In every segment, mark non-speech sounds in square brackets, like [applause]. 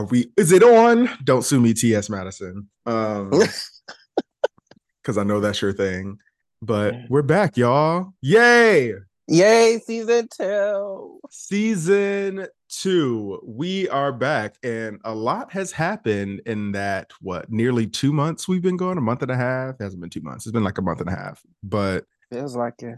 Are we? Is it on? Don't sue me, T.S. Madison. Um, [laughs] because I know that's your thing. But we're back, y'all. Yay! Yay, season two. Season two. We are back, and a lot has happened in that what nearly two months we've been going, a month and a half. It hasn't been two months, it's been like a month and a half. But Feels like it.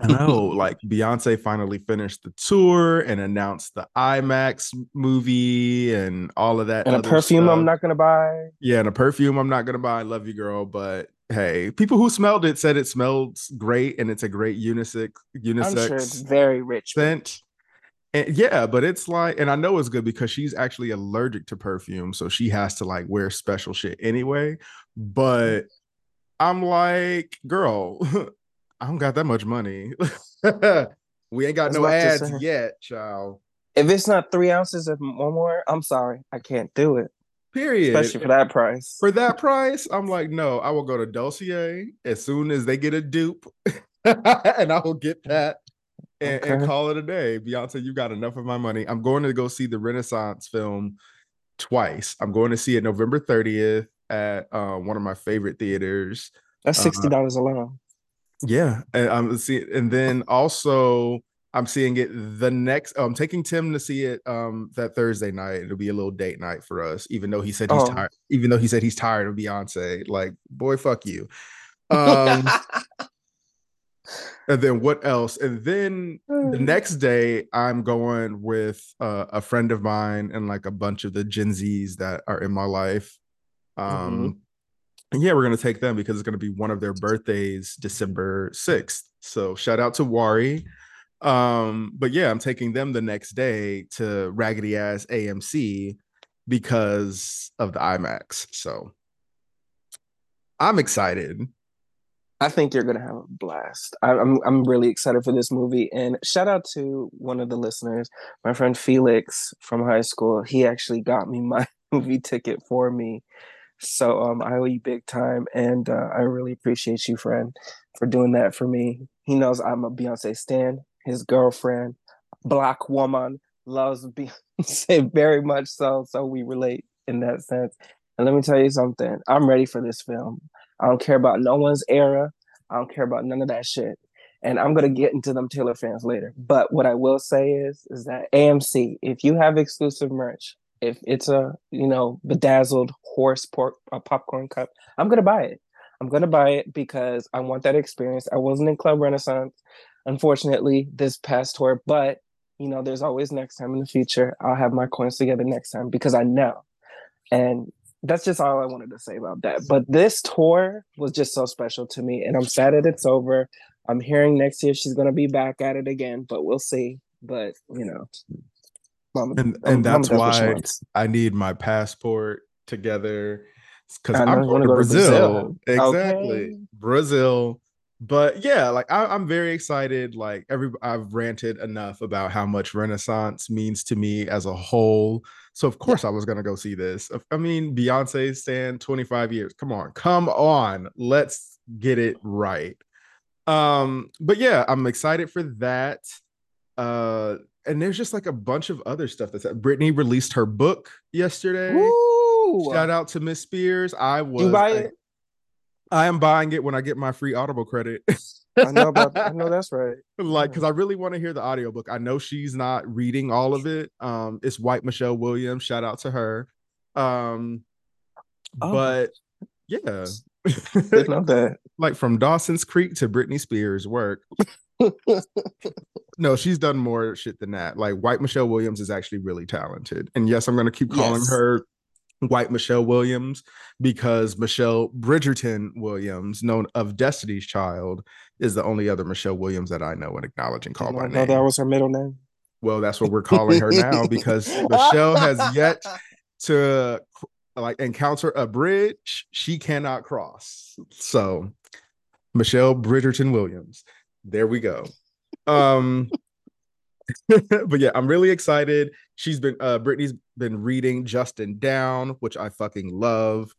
I know, [laughs] like Beyonce finally finished the tour and announced the IMAX movie and all of that. And a perfume stuff. I'm not gonna buy. Yeah, and a perfume I'm not gonna buy. Love you, girl. But hey, people who smelled it said it smells great and it's a great unisex unisex I'm sure it's very rich. scent. And yeah, but it's like, and I know it's good because she's actually allergic to perfume, so she has to like wear special shit anyway. But mm. I'm like, girl, [laughs] I don't got that much money. [laughs] we ain't got was no ads yet, child. If it's not three ounces of one more, I'm sorry. I can't do it. Period. Especially for that price. for that price, I'm like, no, I will go to Dossier as soon as they get a dupe, [laughs] and I will get that and, and call it a day. Beyonce, you got enough of my money. I'm going to go see the Renaissance film twice. I'm going to see it November 30th at uh, one of my favorite theaters. That's Uh, sixty dollars alone. Yeah, and I'm seeing, and then also I'm seeing it the next. I'm taking Tim to see it um that Thursday night. It'll be a little date night for us, even though he said he's Oh. tired. Even though he said he's tired of Beyonce, like boy, fuck you. [laughs] Um, and then what else? And then the next day, I'm going with uh, a friend of mine and like a bunch of the Gen Zs that are in my life. Um, and yeah, we're gonna take them because it's gonna be one of their birthdays, December 6th. So shout out to Wari. Um, but yeah, I'm taking them the next day to raggedy ass AMC because of the IMAX. So I'm excited. I think you're gonna have a blast. I, I'm I'm really excited for this movie. And shout out to one of the listeners, my friend Felix from high school. He actually got me my [laughs] movie ticket for me. So um, I owe you big time, and uh, I really appreciate you, friend, for doing that for me. He knows I'm a Beyonce stan. His girlfriend, black woman, loves Beyonce [laughs] very much so. So we relate in that sense. And let me tell you something. I'm ready for this film. I don't care about no one's era. I don't care about none of that shit. And I'm gonna get into them Taylor fans later. But what I will say is, is that AMC, if you have exclusive merch, if it's a you know bedazzled horse pork a popcorn cup, I'm gonna buy it. I'm gonna buy it because I want that experience. I wasn't in Club Renaissance, unfortunately, this past tour, but you know, there's always next time in the future. I'll have my coins together next time because I know. And that's just all I wanted to say about that. But this tour was just so special to me, and I'm sad that it's over. I'm hearing next year she's gonna be back at it again, but we'll see. But you know, Mama, And Mama and that's why. I need my passport together because I'm going to to Brazil. Brazil. Exactly. Okay. Brazil. But yeah, like I, I'm very excited. Like every I've ranted enough about how much Renaissance means to me as a whole. So of course I was gonna go see this. I mean, Beyonce stand 25 years. Come on, come on. Let's get it right. Um, but yeah, I'm excited for that. Uh and there's just like a bunch of other stuff that's Britney released her book yesterday. Woo! Shout out to Miss Spears. I was you buy I- it? I am buying it when I get my free Audible credit. [laughs] I know about. I know that's right. like because I really want to hear the audiobook. I know she's not reading all of it. Um, it's White Michelle Williams. Shout out to her. Um, Oh. but yeah, Didn't know that. [laughs] like from Dawson's Creek to Britney Spears' work. No, she's done more shit than that. Like White Michelle Williams is actually really talented. And yes, I'm gonna keep calling Yes. her White Michelle Williams because Michelle Bridgerton Williams, known of Destiny's Child, is the only other Michelle Williams that I know and acknowledge and call by name. that was her middle name. well, that's what we're calling her now because [laughs] Michelle has yet to like encounter a bridge she cannot cross. So Michelle Bridgerton Williams. There we go. Um [laughs] but yeah, I'm really excited. She's been uh Britney's been reading Justin Down, which I fucking love.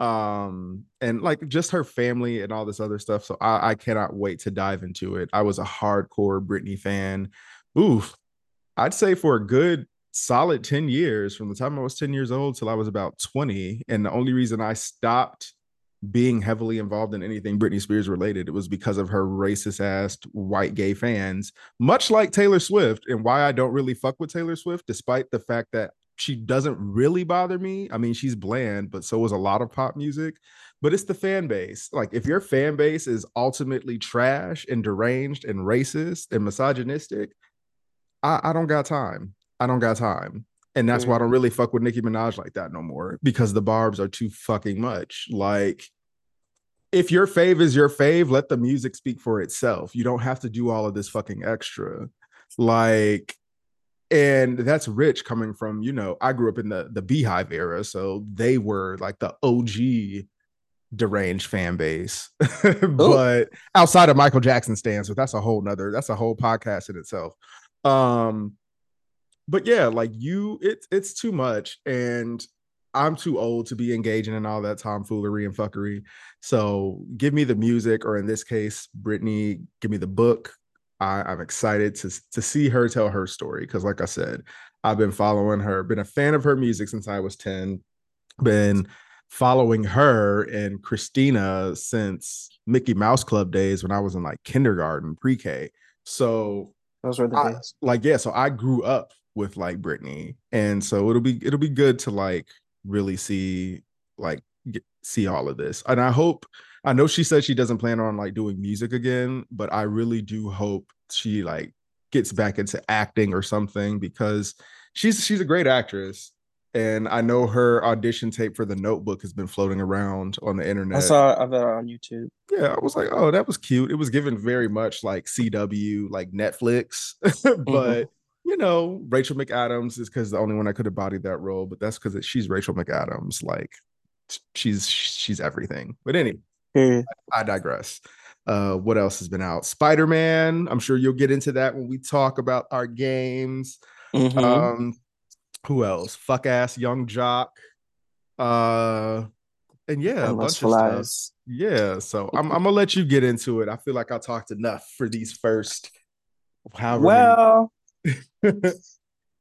Um and like just her family and all this other stuff. So I, I cannot wait to dive into it. I was a hardcore Britney fan. Oof. I'd say for a good solid 10 years from the time I was 10 years old till I was about 20. And the only reason I stopped being heavily involved in anything Britney Spears related, it was because of her racist ass white gay fans, much like Taylor Swift, and why I don't really fuck with Taylor Swift, despite the fact that she doesn't really bother me. I mean, she's bland, but so is a lot of pop music. But it's the fan base. Like, if your fan base is ultimately trash and deranged and racist and misogynistic, I, I don't got time. I don't got time. And that's why I don't really fuck with Nicki Minaj like that no more because the barbs are too fucking much. Like, if your fave is your fave, let the music speak for itself. You don't have to do all of this fucking extra. Like, and that's rich coming from, you know, I grew up in the the BeyHive era, so they were like the OG deranged fan base. [laughs] but outside of Michael Jackson stands, but that's a whole nother, that's a whole podcast in itself. Um, but yeah, like you, it's it's too much. And I'm too old to be engaging in all that tomfoolery and fuckery. So give me the music, or in this case, Britney, give me the book. I, am excited to to see her tell her story because, like I said, I've been following her, been a fan of her music since I was 10, been following her and Christina since Mickey Mouse Club days when I was in like kindergarten, pre-K. So those were the I, days. Like, yeah, so I grew up with like Britney. And so it'll be it'll be good to like really see like get, see all of this. And I hope I know she said she doesn't plan on like doing music again, but I really do hope she like gets back into acting or something because she's she's a great actress. And I know her audition tape for the notebook has been floating around on the internet. I saw that on YouTube. Yeah, I was like, oh, that was cute. It was given very much like CW, like Netflix, [laughs] but mm-hmm you know, Rachel McAdams is because the only one I could have bodied that role, but that's because she's Rachel McAdams. Like she's she's everything. But anyway, mm. I, I, digress. Uh, what else has been out? Spider Man. I'm sure you'll get into that when we talk about our games. Mm-hmm. Um, who else? Fuck ass young jock. Uh, and yeah, a bunch flies. of stuff. Yeah, so I'm [laughs] I'm gonna let you get into it. I feel like I talked enough for these first. However well, [laughs]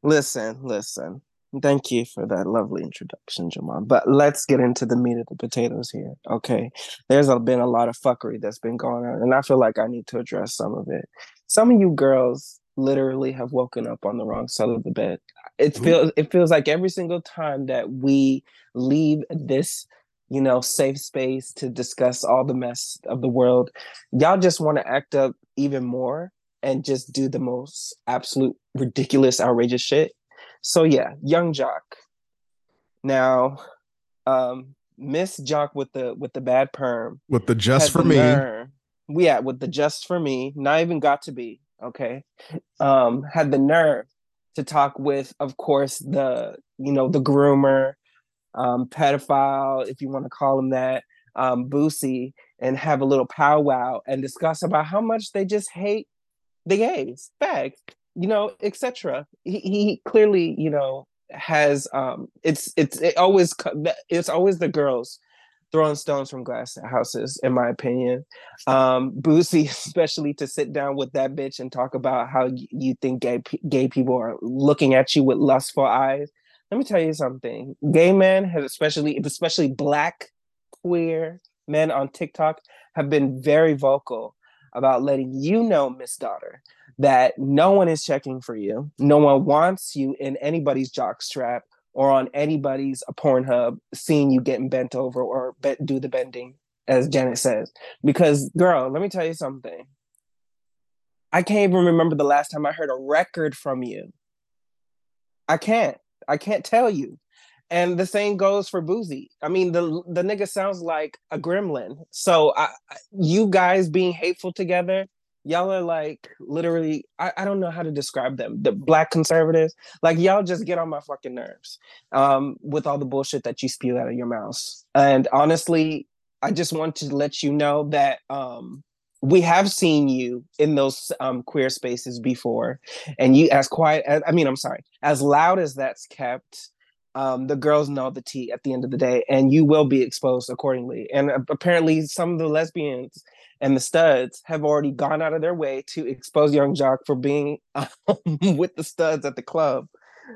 listen, listen. Thank you for that lovely introduction, Jamal. But let's get into the meat of the potatoes here. Okay. There's been a lot of fuckery that's been going on, and I feel like I need to address some of it. Some of you girls literally have woken up on the wrong side of the bed. It mm-hmm. feels it feels like every single time that we leave this you know safe space to discuss all the mess of the world y'all just want to act up even more and just do the most absolute ridiculous, outrageous shit. So yeah, young jock. Now, um, Miss Jock with the with the bad perm. With the just for the me. Nerve, yeah, with the just for me, not even got to be, okay. Um, had the nerve to talk with, of course, the you know, the groomer, um, pedophile, if you want to call him that, um, Boosie, and have a little powwow and discuss about how much they just hate the gays, fags, you know, etc. He, he clearly, you know, has um it's it's it always it's always the girls throwing stones from glass houses, in my opinion. Um, Boosie, [laughs] especially to sit down with that bitch and talk about how you think gay gay people are looking at you with lustful eyes. Let me tell you something. Gay men have especially especially black queer men on TikTok have been very vocal about letting you know, Miss Daughter, that no one is checking for you. No one wants you in anybody's jock strap or on anybody's a Pornhub seeing you getting bent over or be- do the bending, as Janet says. Because, girl, let me tell you something. I can't even remember the last time I heard a record from you. I can't. I can't tell you. And the same goes for Boosie. I mean, the the nigga sounds like a gremlin. So I, you guys being hateful together, y'all are like literally. I, I don't know how to describe them. The black conservatives, like y'all just get on my fucking nerves um, with all the bullshit that you spew out of your mouths. And honestly, I just want to let you know that um, we have seen you in those um, queer spaces before, and you as quiet. As, I mean, I'm sorry, as loud as that's kept um, the girls know the tea at the end of the day, and you will be exposed accordingly. And uh, apparently, some of the lesbians and the studs have already gone out of their way to expose Young Jock for being [laughs] um, with the studs at the club.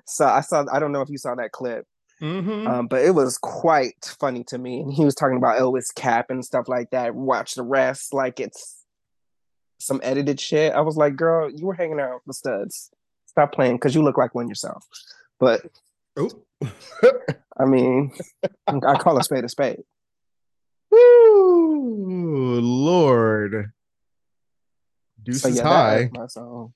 so I saw. I don't know if you saw that clip, Mm-hmm. um, but it was quite funny to me. And he was talking about Elvis Cap and stuff like that. Watch the rest like it's some edited shit. I was like, girl, you were hanging out with studs. Stop playing because you look like one yourself. But oh. I mean, I call a spade a spade. Woo, Lord. Deuces So yeah, high. that my song.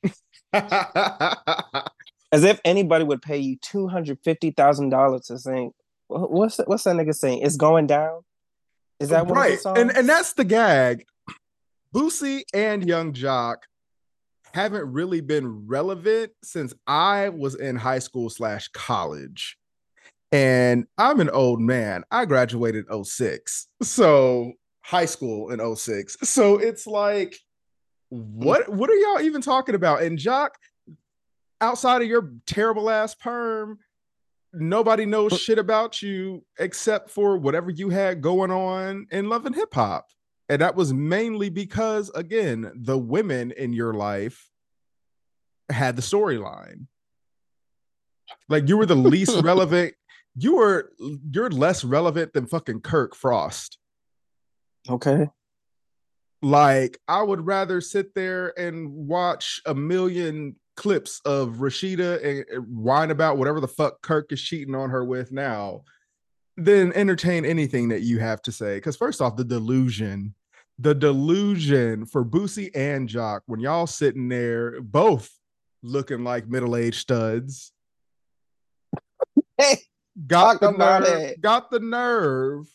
[laughs] As if anybody would pay you two hundred fifty thousand dollars to sing. What's that, what's that nigga saying? It's going down. Is that right? And and that's the gag. Boosie and Young Jock haven't really been relevant since I was in high school slash college. And I'm an old man. I graduated 06. So high school in 06. So it's like, mm-hmm. what what are y'all even talking about? And Jock, outside of your terrible ass perm, nobody knows shit about you except for whatever you had going on in love and hip hop. And that was mainly because, again, the women in your life had the storyline. Like you were the least [laughs] relevant. You were you're less relevant than fucking Kirk Frost. okay. Like I would rather sit there and watch a million clips of Rasheeda and, and whine about whatever the fuck Kirk is cheating on her with now than entertain anything that you have to say. Because first off, the delusion, the delusion for Boosie and Jock when y'all sitting there both looking like middle-aged studs [laughs] Hey, got Talk the nerve, it. got the nerve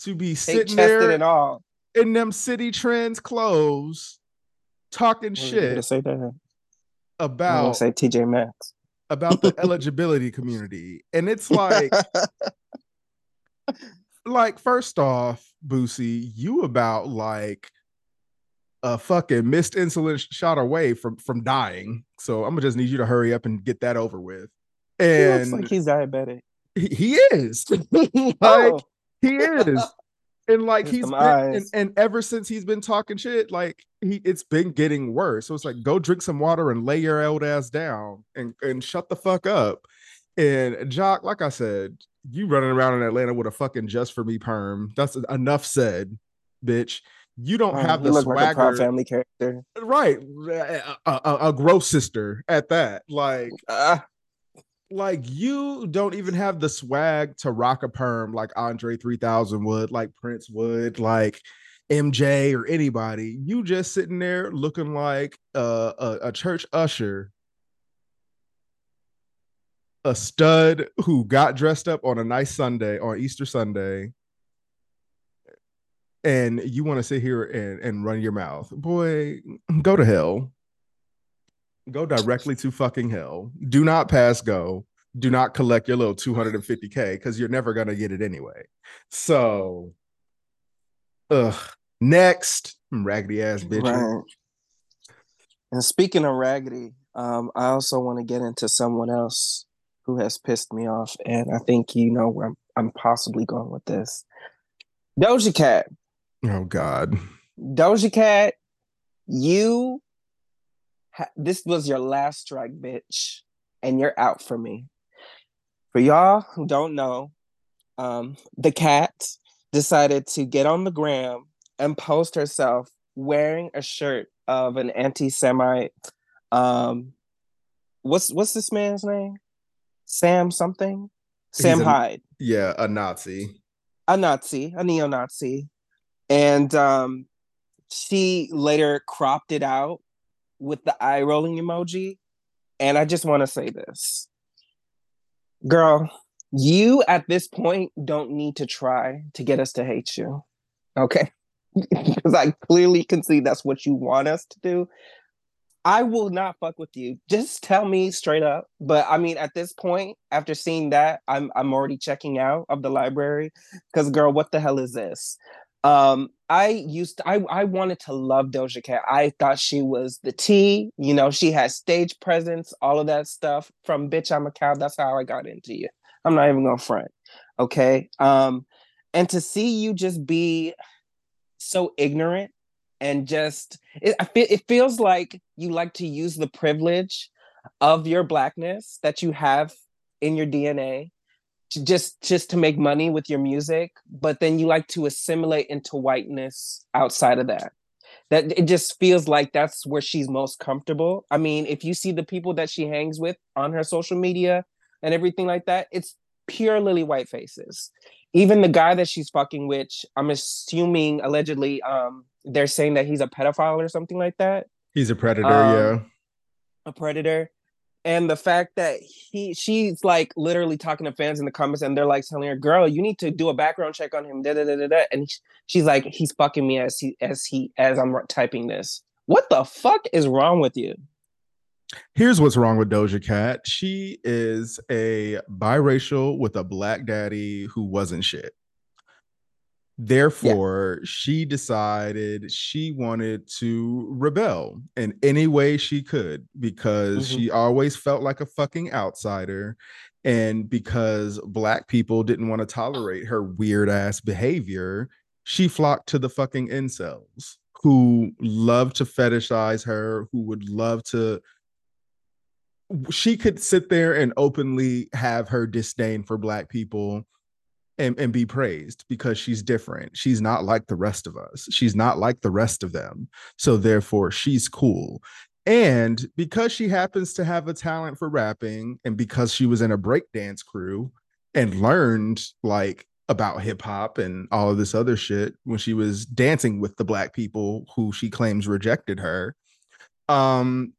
to be sitting there and all. in them Citi Trends clothes talking shit gonna say that. I was gonna about say TJ Maxx. about the [laughs] LGBT community and it's like [laughs] like first off Boosie you about like a fucking missed insulin shot away from from dying so I'm gonna just need you to hurry up and get that over with he and looks like he's diabetic. He, is. [laughs] Like oh, he is. [laughs] And like he's been, and, and ever since he's been talking shit like he it's been getting worse. So it's like go drink some water and lay your old ass down and and shut the fuck up. And jock like i said you running around in atlanta with a fucking just for me perm. That's enough said bitch. You don't Oh, have the looked like a Family character. right. A, a, a- gross sister at that. Like Ah, like you don't even have the swag to rock a perm like Andre 3000 would, like Prince would, like MJ or anybody. You just sitting there looking like a, a, a church usher, a stud who got dressed up on a nice Sunday, on Easter Sunday. And you want to sit here and, and run your mouth. Boy, go to hell go directly to fucking hell. Do not pass go. Do not collect your little 250k because you're never gonna get it anyway. So, ugh. Next, raggedy ass bitch. right. And speaking of raggedy, um, I also want to get into someone else who has pissed me off, and I think you know where I'm, I'm possibly going with this. Doja Cat. Oh God. Doja Cat, you this was your last strike, bitch, and you're out for me. For y'all who don't know, um, the cat decided to get on the gram and post herself wearing a shirt of an anti-Semite. Um, what's what's this man's name? Sam something. Sam a- Hyde Yeah, a Nazi. a Nazi, a neo-Nazi, and um, she later cropped it out with the eye rolling emoji. And I just want to say this, girl, you at this point don't need to try to get us to hate you, okay? [laughs] Because I clearly can see that's what you want us to do. I will not fuck with you. Just tell me straight up. But I mean, at this point, after seeing that, I'm I'm already checking out of the library. Because girl, what the hell is this? Um, I used to, I I wanted to love Doja Cat. I thought she was the T. You know, she had stage presence, all of that stuff. From bitch, I'm a cow. That's how I got into you. I'm not even gonna front. Okay. Um, and to see you just be so ignorant and just it, it feels like you like to use the privilege of your blackness that you have in your DNA to just just to make money with your music, but then you like to assimilate into whiteness outside of that. That it just feels like that's where she's most comfortable. I mean, if you see the people that she hangs with on her social media and everything like that, it's pure lily white faces. Even the guy that she's fucking with, I'm assuming allegedly, um, they're saying that he's a pedophile or something like that. He's a predator, um, yeah. A predator and the fact that he she's like literally talking to fans in the comments and they're like telling her girl you need to do a background check on him da, da, da, da, da. and she's like he's fucking me as he as he as i'm typing this. What the fuck is wrong with you? Here's what's wrong with doja cat. She is a biracial with a black daddy who wasn't shit Therefore, yeah. she decided she wanted to rebel in any way she could because mm-hmm. she always felt like a fucking outsider. And because black people didn't want to tolerate her weird ass behavior, she flocked to the fucking incels who love to fetishize her, who would love to. She could sit there and openly have her disdain for black people and, and be praised because she's different. She's not like the rest of us. She's not like the rest of them. So therefore, she's cool. And because she happens to have a talent for rapping, and because she was in a breakdance crew and learned like about hip hop and all of this other shit when she was dancing with the black people who she claims rejected her, um,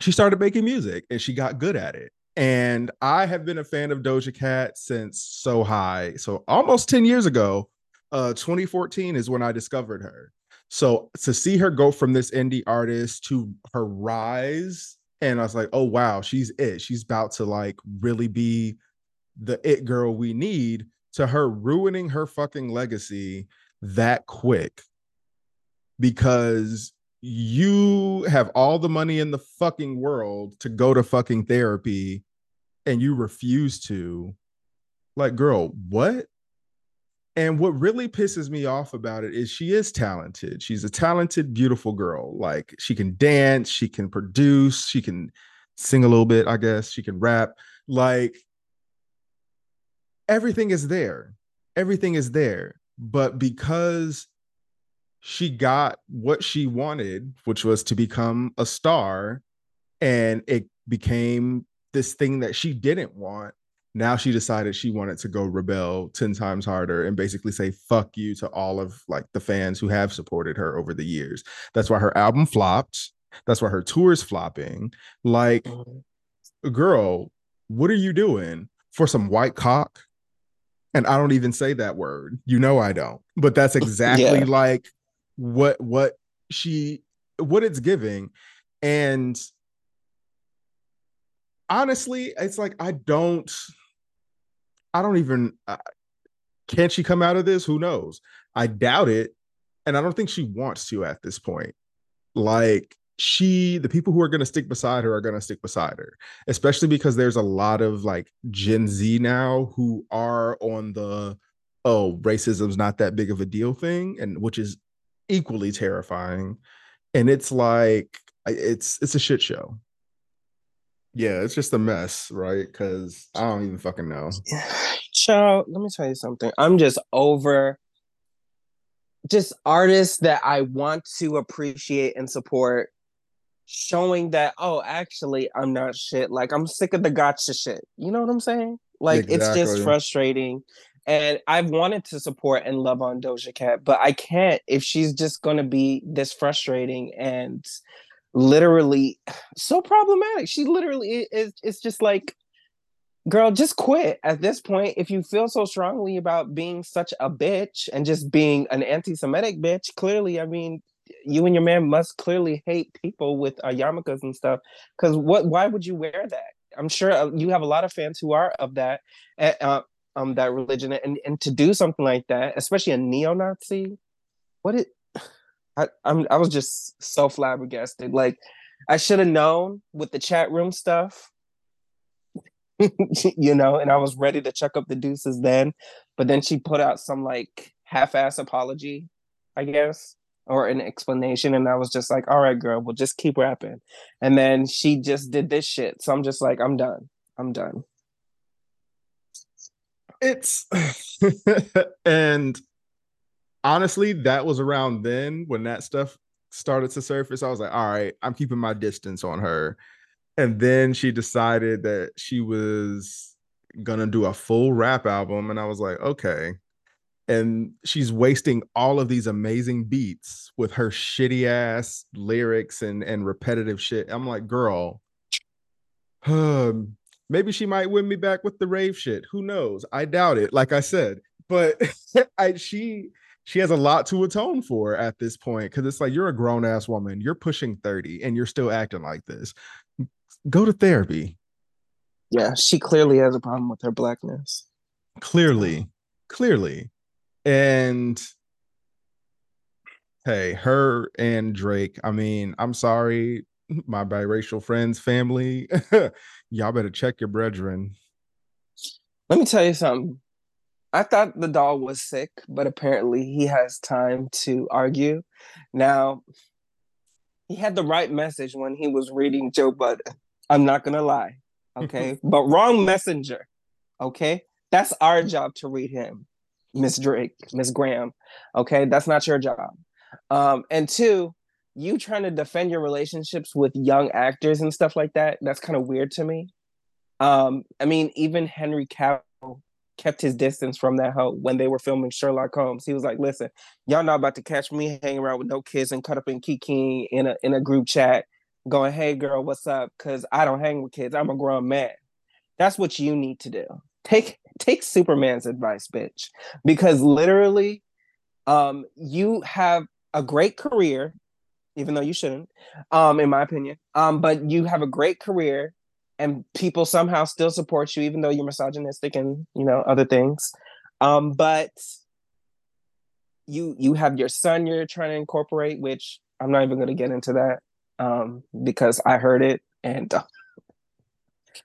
she started making music and she got good at it. And I have been a fan of Doja Cat since so high. So almost 10 years ago, uh 2014 is when I discovered her. So to see her go from this indie artist to her rise, and I was like, oh wow, she's it. She's about to like really be the it girl we need to her ruining her fucking legacy that quick because you have all the money in the fucking world to go to fucking therapy and you refuse to like girl what? And what really pisses me off about it is she is talented. She's a talented beautiful girl. Like she can dance she can produce she can sing a little bit i guess. She can rap. Like everything is there. Everything is there. But because she got what she wanted which was to become a star and it became this thing that she didn't want. Now she decided she wanted to go rebel 10 times harder and basically say fuck you to all of like the fans who have supported her over the years. That's why her album flopped. That's why her tour is flopping. Like girl what are you doing for some white cock? And i don't even say that word. You know i don't. But that's [laughs] exactly yeah. like what what she what it's giving. And honestly, it's like I don't, I don't even. Uh, can she come out of this? Who knows? I doubt it, and I don't think she wants to at this point. Like she, the people who are going to stick beside her are going to stick beside her, especially because there's a lot of like Gen Z now who are on the oh racism's not that big of a deal thing, and which is equally terrifying. And it's like it's it's a shit show yeah, it's just a mess, right? Because I don't even fucking know. [sighs] Child, let me tell you something. I'm just over just artists that I want to appreciate and support showing that, oh, actually, I'm not shit. Like, I'm sick of the gotcha shit. You know what I'm saying? Like, exactly. it's just frustrating. And I've wanted to support and love on Doja Cat, but I can't if she's just going to be this frustrating and literally so problematic. She literally is it's just like girl, just quit at this point. If you feel so strongly about being such a bitch and just being an anti-Semitic bitch, clearly, I mean, you and your man must clearly hate people with uh, yarmulkes and stuff. Because what? Why would you wear that? I'm sure uh, you have a lot of fans who are of that, uh, um, that religion, and and to do something like that, especially a neo-Nazi, what it I, I'm I was just so flabbergasted. Like I should have known with the chat room stuff, [laughs] you know, and I was ready to chuck up the deuces then. But then she put out some like half-ass apology, I guess. or an explanation. And I was just like, all right, girl, we'll just keep rapping. And then she just did this shit. So I'm just like, I'm done. I'm done. It's [laughs] and honestly, that was around then when that stuff started to surface. I was like, all right, I'm keeping my distance on her. And then she decided that she was gonna do a full rap album. And I was like, okay. And she's wasting all of these amazing beats with her shitty ass lyrics and, and repetitive shit. I'm like, girl, um, maybe she might win me back with the rave shit. Who knows? I doubt it, like I said. But [laughs] I she she has a lot to atone for at this point because it's like you're a grown ass woman, you're pushing 30 and you're still acting like this. Go to therapy. Yeah, she clearly has a problem with her blackness. Clearly, clearly. And hey, her and Drake, I mean, I'm sorry, my biracial friends, family, [laughs] y'all better check your brethren. Let me tell you something. I thought the doll was sick, but apparently he has time to argue. Now, he had the right message when he was reading Joe Budden. I'm not gonna lie okay? [laughs] but wrong messenger, okay? That's our job to read him, Miss Drake, Miss Graham, okay? That's not your job. Um, and two, you trying to defend your relationships with young actors and stuff like that, that's kind of weird to me. Um, I mean, even Henry Cavill kept his distance from that hoe when they were filming Sherlock Holmes. He was like, "Listen, y'all not about to catch me hanging around with no kids and cut up in Kiki in a in a group chat going, hey girl, what's up? Because I don't hang with kids. I'm a grown man. That's what you need to do. Take take Superman's advice, bitch. Because literally, um, you have a great career, even though you shouldn't, um, in my opinion. Um, but you have a great career and people somehow still support you, even though you're misogynistic and you know other things. Um, but you you have your son you're trying to incorporate, which I'm not even going to get into that um, because I heard it, and uh,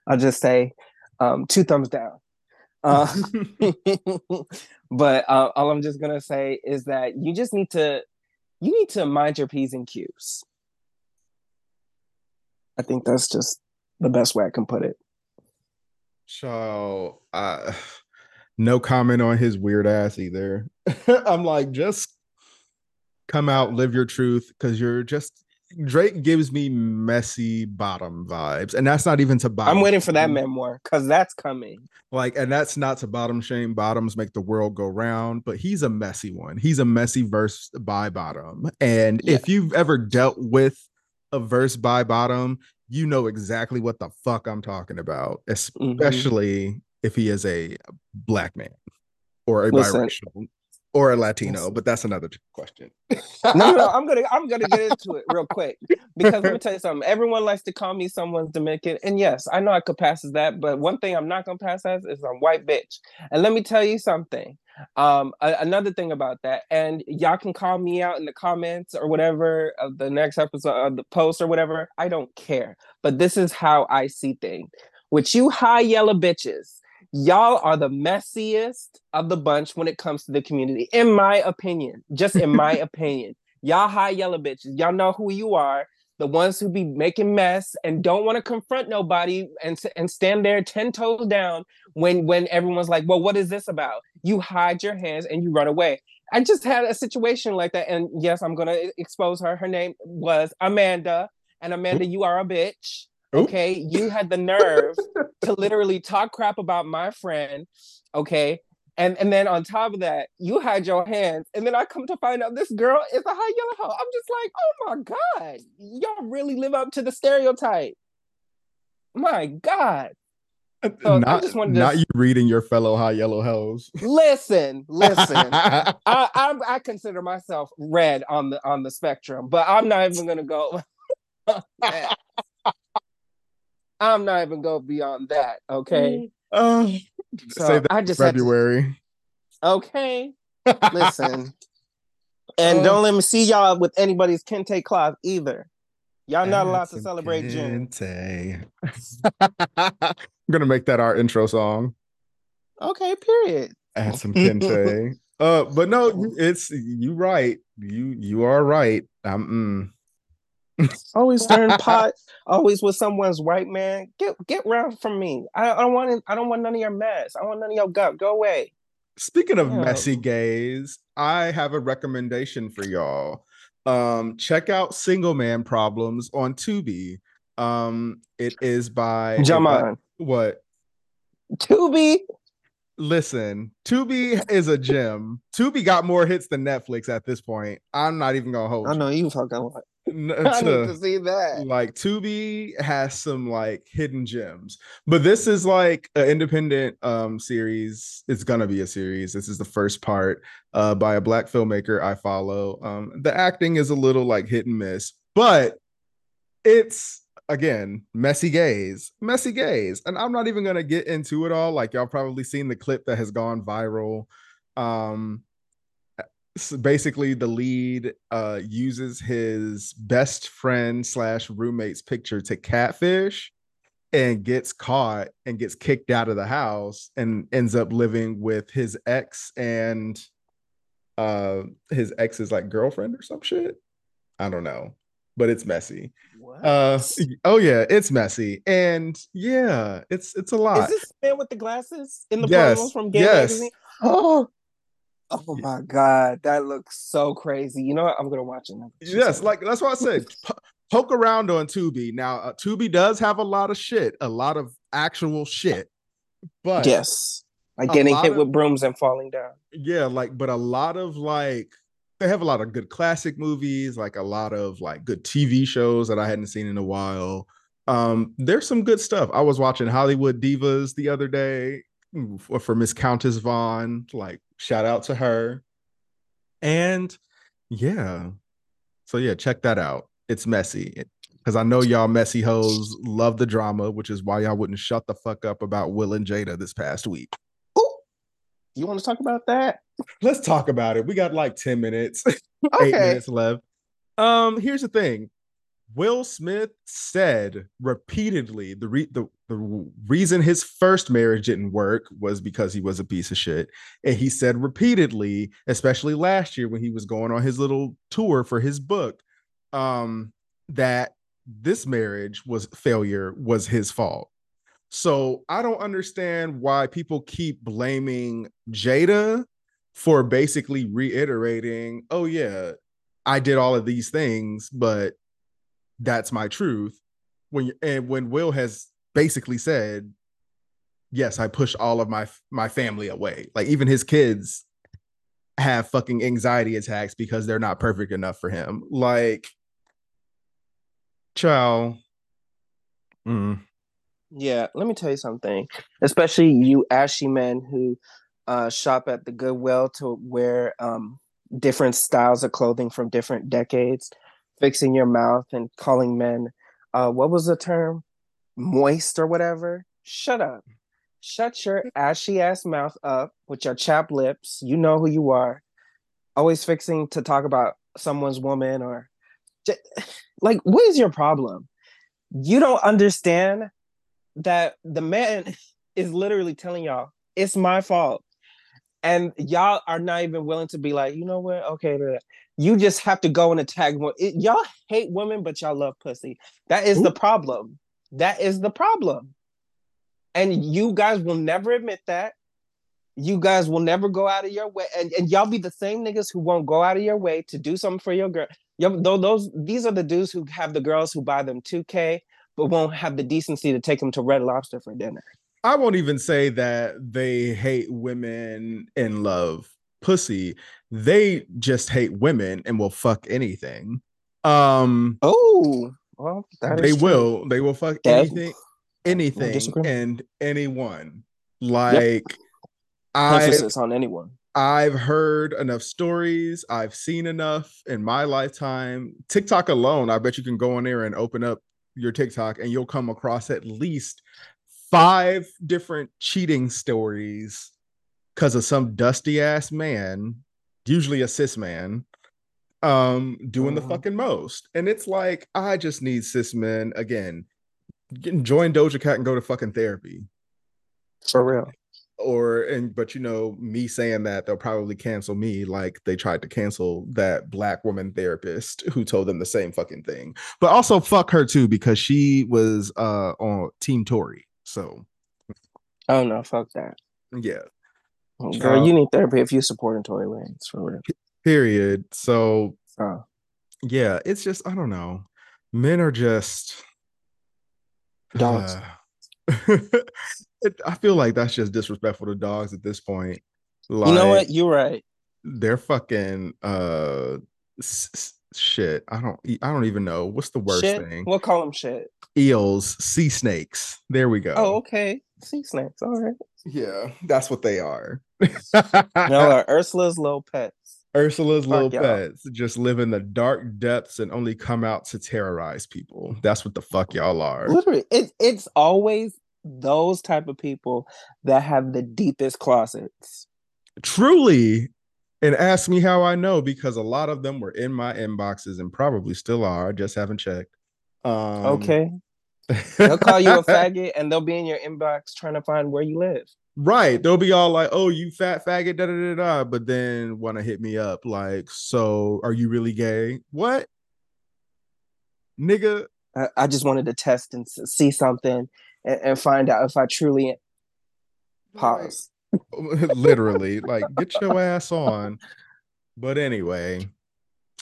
I'll just say um, two thumbs down. Uh, [laughs] but uh, all I'm just gonna say is that you just need to you need to mind your p's and q's. I think that's just the best way I can put it. So, uh, [sighs] no comment on his weird ass either. [laughs] I'm like, just come out, live your truth, because you're just Drake gives me messy bottom vibes, and that's not even to bottom. I'm waiting for that memoir because that's coming. Like, and that's not to bottom shame. Bottoms make the world go round, but he's a messy one. He's a messy verse by bottom, and yeah. if you've ever dealt with a verse by bottom, you know exactly what the fuck I'm talking about, mm-hmm. especially mm-hmm. if he is a black man or a Listen, biracial or a Latino, but that's another question. [laughs] no, no, no, I'm gonna I'm gonna get into it real quick because let me tell you something. Everyone likes to call me someone's Dominican, and yes, I know I could pass as that, but one thing I'm not gonna pass as is I'm white bitch. And let me tell you something. Um, a- another thing about that, and y'all can call me out in the comments or whatever of the next episode of the post or whatever. I don't care, but this is how I see things. With you high yellow bitches y'all are the messiest of the bunch when it comes to the community, in my opinion. Just in my [laughs] opinion. Y'all high yellow bitches. Y'all know who you are. The ones who be making mess and don't want to confront nobody and, and stand there 10 toes down when when everyone's like, well, what is this about? You hide your hands and you run away. I just had a situation like that. And yes, I'm gonna expose her. Her name was Amanda. And Amanda, you are a bitch. Okay, you had the nerve to [laughs] literally talk crap about my friend. Okay, and and then on top of that, you had your hands, and then I come to find out this girl is a high yellow hoe. I'm just like, oh my god, y'all really live up to the stereotype. My God. So not, not you reading your fellow high yellow hells. Listen, listen. [laughs] I, I I consider myself red on the on the spectrum, but I'm not even gonna go. [laughs] I'm not even go beyond that. Okay. Uh, so say that I just February. To, okay. [laughs] Listen. and uh, don't let me see y'all with anybody's kente cloth either. Y'all not allowed to celebrate kente. June. I'm gonna make that our intro song. Okay, period. Add some kente. [laughs] uh, but no, it's you right. you you are right. Um, mm. [laughs] always stirring pot, always with someone's white man. Get get round from me. I, I don't want it, I don't want none of your mess. I want none of your gut. Go away. Speaking of messy gays, I have a recommendation for y'all. Um, check out Single Man Problems on Tubi. Um, it is by Jaman. What? Tubi. Listen, Tubi is a gem. Tubi got more hits than Netflix at this point. I'm not even gonna hold. I know you, fucking what. [laughs] I need to see that. Like Tubi has some like hidden gems, but this is like an independent um series. It's gonna be a series. This is the first part uh by a black filmmaker I follow. Um, the acting is a little like hit and miss, but it's again, messy gays, messy gays. And I'm not even gonna get into it all. Like y'all probably seen the clip that has gone viral. Um so basically the lead uh uses his best friend slash roommate's picture to catfish and gets caught and gets kicked out of the house and ends up living with his ex and uh his ex's like girlfriend or some shit. I don't know, but it's messy. What? Uh, [laughs] oh yeah, it's messy, and yeah, it's it's a lot. Is this man with the glasses in the yes. from Gay yes. Magazine? [gasps] Oh, oh my god, that looks so crazy. You know what? I'm gonna watch it. Yes, like that's what I said. [laughs] P- poke around on Tubi. Now, uh, Tubi does have a lot of shit, a lot of actual shit, but yes, like getting hit of, with brooms and falling down. Yeah, like, but a lot of like they have a lot of good classic movies, like a lot of like good TV shows that I hadn't seen in a while. Um, there's some good stuff. I was watching Hollywood Divas the other day for, for Miss Countess Vaughn. Like, shout out to her. And yeah, so yeah, check that out. It's messy because I know y'all messy hoes love the drama, which is why y'all wouldn't shut the fuck up about Will and Jada this past week. You want to talk about that? Let's talk about it. We got like 10 minutes, [laughs] okay. eight minutes left. Um, here's the thing. Will Smith said repeatedly the, re- the the reason his first marriage didn't work was because he was a piece of shit. And he said repeatedly, especially last year when he was going on his little tour for his book, um, that this marriage was failure was his fault. So I don't understand why people keep blaming Jada for basically reiterating, oh, yeah, I did all of these things, but that's my truth. When and when Will has basically said, yes, I push all of my my family away. Like even his kids have fucking anxiety attacks because they're not perfect enough for him. Like, ciao. Mm. Yeah, let me tell you something. Especially you ashy men who uh, shop at the Goodwill to wear um, different styles of clothing from different decades, fixing your mouth and calling men, uh, what was the term? Moist or whatever. Shut up. Shut your ashy ass mouth up with your chapped lips. You know who you are. Always fixing to talk about someone's woman or [sighs] like, what is your problem? You don't understand that the man is literally telling y'all it's my fault. And y'all are not even willing to be like you know what? Okay you just have to go and attack one it, y'all hate women but y'all love pussy. That is Ooh. the problem. That is the problem. And you guys will never admit that. You guys will never go out of your way. And, and y'all be the same niggas who won't go out of your way to do something for your girl. Y'all, those these are the dudes who have the girls who buy them 2k but won't have the decency to take them to Red Lobster for dinner. I won't even say that they hate women and love pussy. They just hate women and will fuck anything. Um Oh, well, they will. They will fuck that, anything, anything, and anyone. Like yep. emphasis on anyone. I've heard enough stories. I've seen enough in my lifetime. TikTok alone, I bet you can go on there and open up your TikTok and you'll come across at least five different cheating stories because of some dusty ass man, usually a cis man, um, doing uh-huh. the fucking most. And it's like, I just need cis men again. Join Doja Cat and go to fucking therapy. For real. Or and but you know me saying that they'll probably cancel me like they tried to cancel that black woman therapist who told them the same fucking thing. But also fuck her too because she was uh on team tory so. Oh no fuck that. Yeah. Girl um, you need therapy if you supporting tory lanez for real. Period. So oh. yeah it's just i don't know. Men are just dogs. uh, [laughs] I feel like that's just disrespectful to dogs at this point. Like, you know what? You're right. They're fucking uh s- shit. I don't. I don't even know what's the worst shit? thing. We'll call them shit. Eels, sea snakes. There we go. Oh, okay. Sea snakes. All right. Yeah, that's what they are. [laughs] no, uh, Ursula's little pets. Ursula's Fuck little y'all. pets just live in the dark depths and only come out to terrorize people. That's what the fuck y'all are. Literally, it, it's always those type of people that have the deepest closets. Truly. And ask me how I know because a lot of them were in my inboxes and probably still are. I just haven't checked. Um, okay. [laughs] they'll call you a faggot and they'll be in your inbox trying to find where you live. Right. They'll be all like, oh, you fat faggot, da da da da. But then want to hit me up like, so are you really gay? What? Nigga. I, I just wanted to test and see something and, and find out if I truly pause. [laughs] Literally, like get your ass on. But anyway,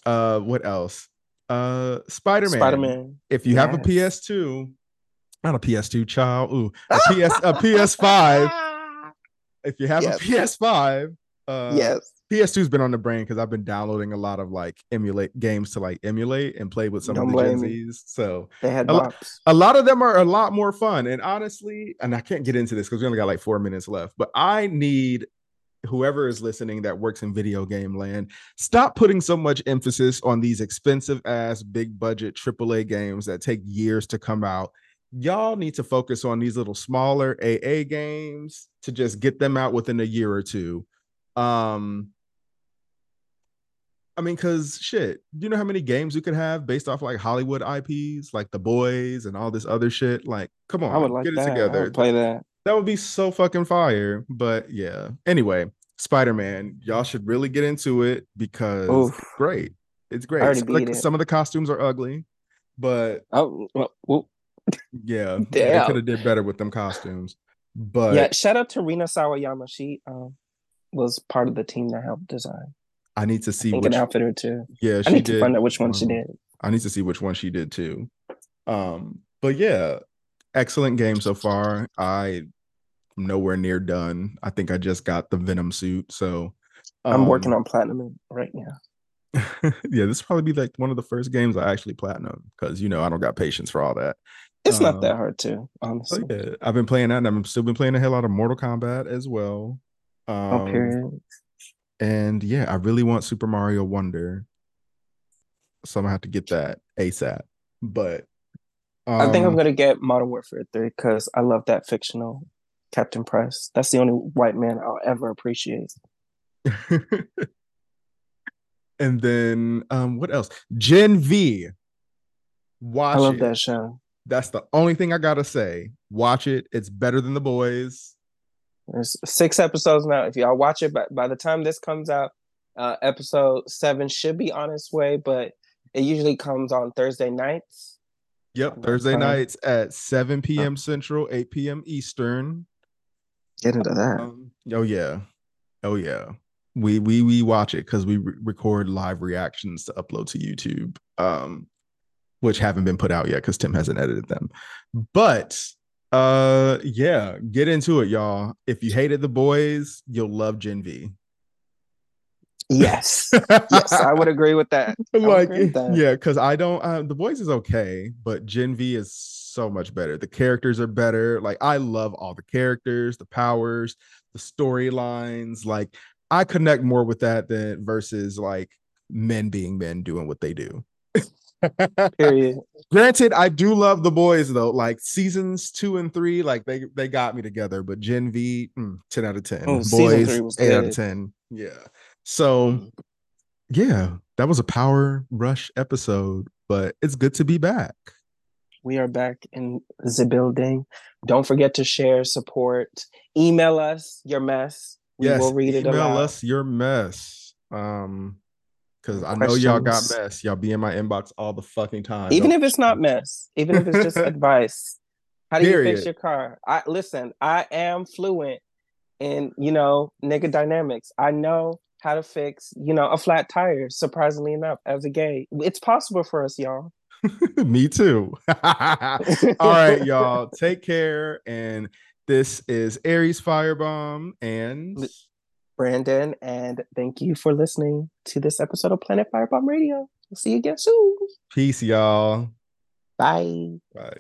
uh, what else? Uh, Spider Man. Spider Man. If you yes. have a PS2, not a PS2 child, ooh, a PS a PS5. [laughs] If you have yes. a PS5, uh, yes, PS2's been on the brain because I've been downloading a lot of like emulate games to like emulate and play with some Don't of the Gen Zs. So they had a, lo- a, lot of them are a lot more fun. And honestly, and I can't get into this because we only got like four minutes left, but I need whoever is listening that works in video game land, stop putting so much emphasis on these expensive ass big budget AAA games that take years to come out. Y'all need to focus on these little smaller AA games to just get them out within a year or two. Um, I mean, cause shit, do you know how many games we could have based off like Hollywood IPs, like The Boys and all this other shit? Like, come on, I would like get it that. together. play that. That would be so fucking fire. But yeah. Anyway, Spider Man, y'all should really get into it because Oof. it's great. It's great. Some of, the, some of, the, costumes are ugly, but oh, well, yeah, [laughs] Damn. they could have did better with them costumes. But yeah, shout out to Rina Sawayama. She um was part of the team that helped design. I need to see I which, an outfit or two. Yeah, I need did. to find out which one she did. I need to see which one she did too. Um, but yeah, excellent game so far. I am nowhere near done. I think I just got the Venom suit, so um, I'm working on platinum right now. [laughs] yeah, this probably be like one of the first games I actually platinum because you know I don't got patience for all that. It's um, not that hard too, honestly. yeah, I've been playing that, and I've still been playing a hell lot of Mortal Kombat as well. Um, okay. And yeah, I really want Super Mario Wonder. So I'm gonna have to get that ASAP. But um, I think I'm um, gonna get Modern Warfare 3 because I love that fictional Captain Price. That's the only white man I'll ever appreciate. [laughs] and then um what else? Gen V. Watch I love it. that show. That's the only thing I gotta say. Watch it. It's better than the boys. There's six episodes now. If y'all watch it, by, by the time this comes out, uh, episode seven should be on its way, but it usually comes on Thursday nights. Yep, Thursday nights at 7 p.m. Central, 8 p.m. Eastern. Get into that. Um, oh yeah, oh yeah. We we we watch it because we re- record live reactions to upload to YouTube, um, which haven't been put out yet because Tim hasn't edited them. But uh, yeah, get into it, y'all. If you hated the boys, you'll love Gen V. Yes, [laughs] yes, I would agree with that. [laughs] like, with that. yeah, because I don't. Uh, the boys is okay, but Gen V is so much better. The characters are better. Like, I love all the characters, the powers, the storylines. Like, I connect more with that than versus like men being men doing what they do. [laughs] Period. [laughs] Granted, I do love the boys though. Like seasons two and three, like they they got me together. But Gen V, mm, ten out of ten. Oh, boys, eight good. out of ten. Yeah. So, yeah, that was a power rush episode, but it's good to be back. We are back in the building. Don't forget to share, support, email us your mess. We yes, will read it email aloud. us your mess. Um, because I know y'all got mess. Y'all be in my inbox all the fucking time. Even Don't- if it's not mess, even if it's just [laughs] advice. How do you fix your car? I listen, I am fluent in, you know, nigga dynamics. I know how to fix, you know, a flat tire, surprisingly enough, as a gay. It's possible for us, y'all. [laughs] Me too. [laughs] All right, y'all. Take care. And this is Aries Firebomb and Brandon, and thank you for listening to this episode of Planet Firebomb Radio. We'll see you again soon. peace, y'all. Bye. Bye.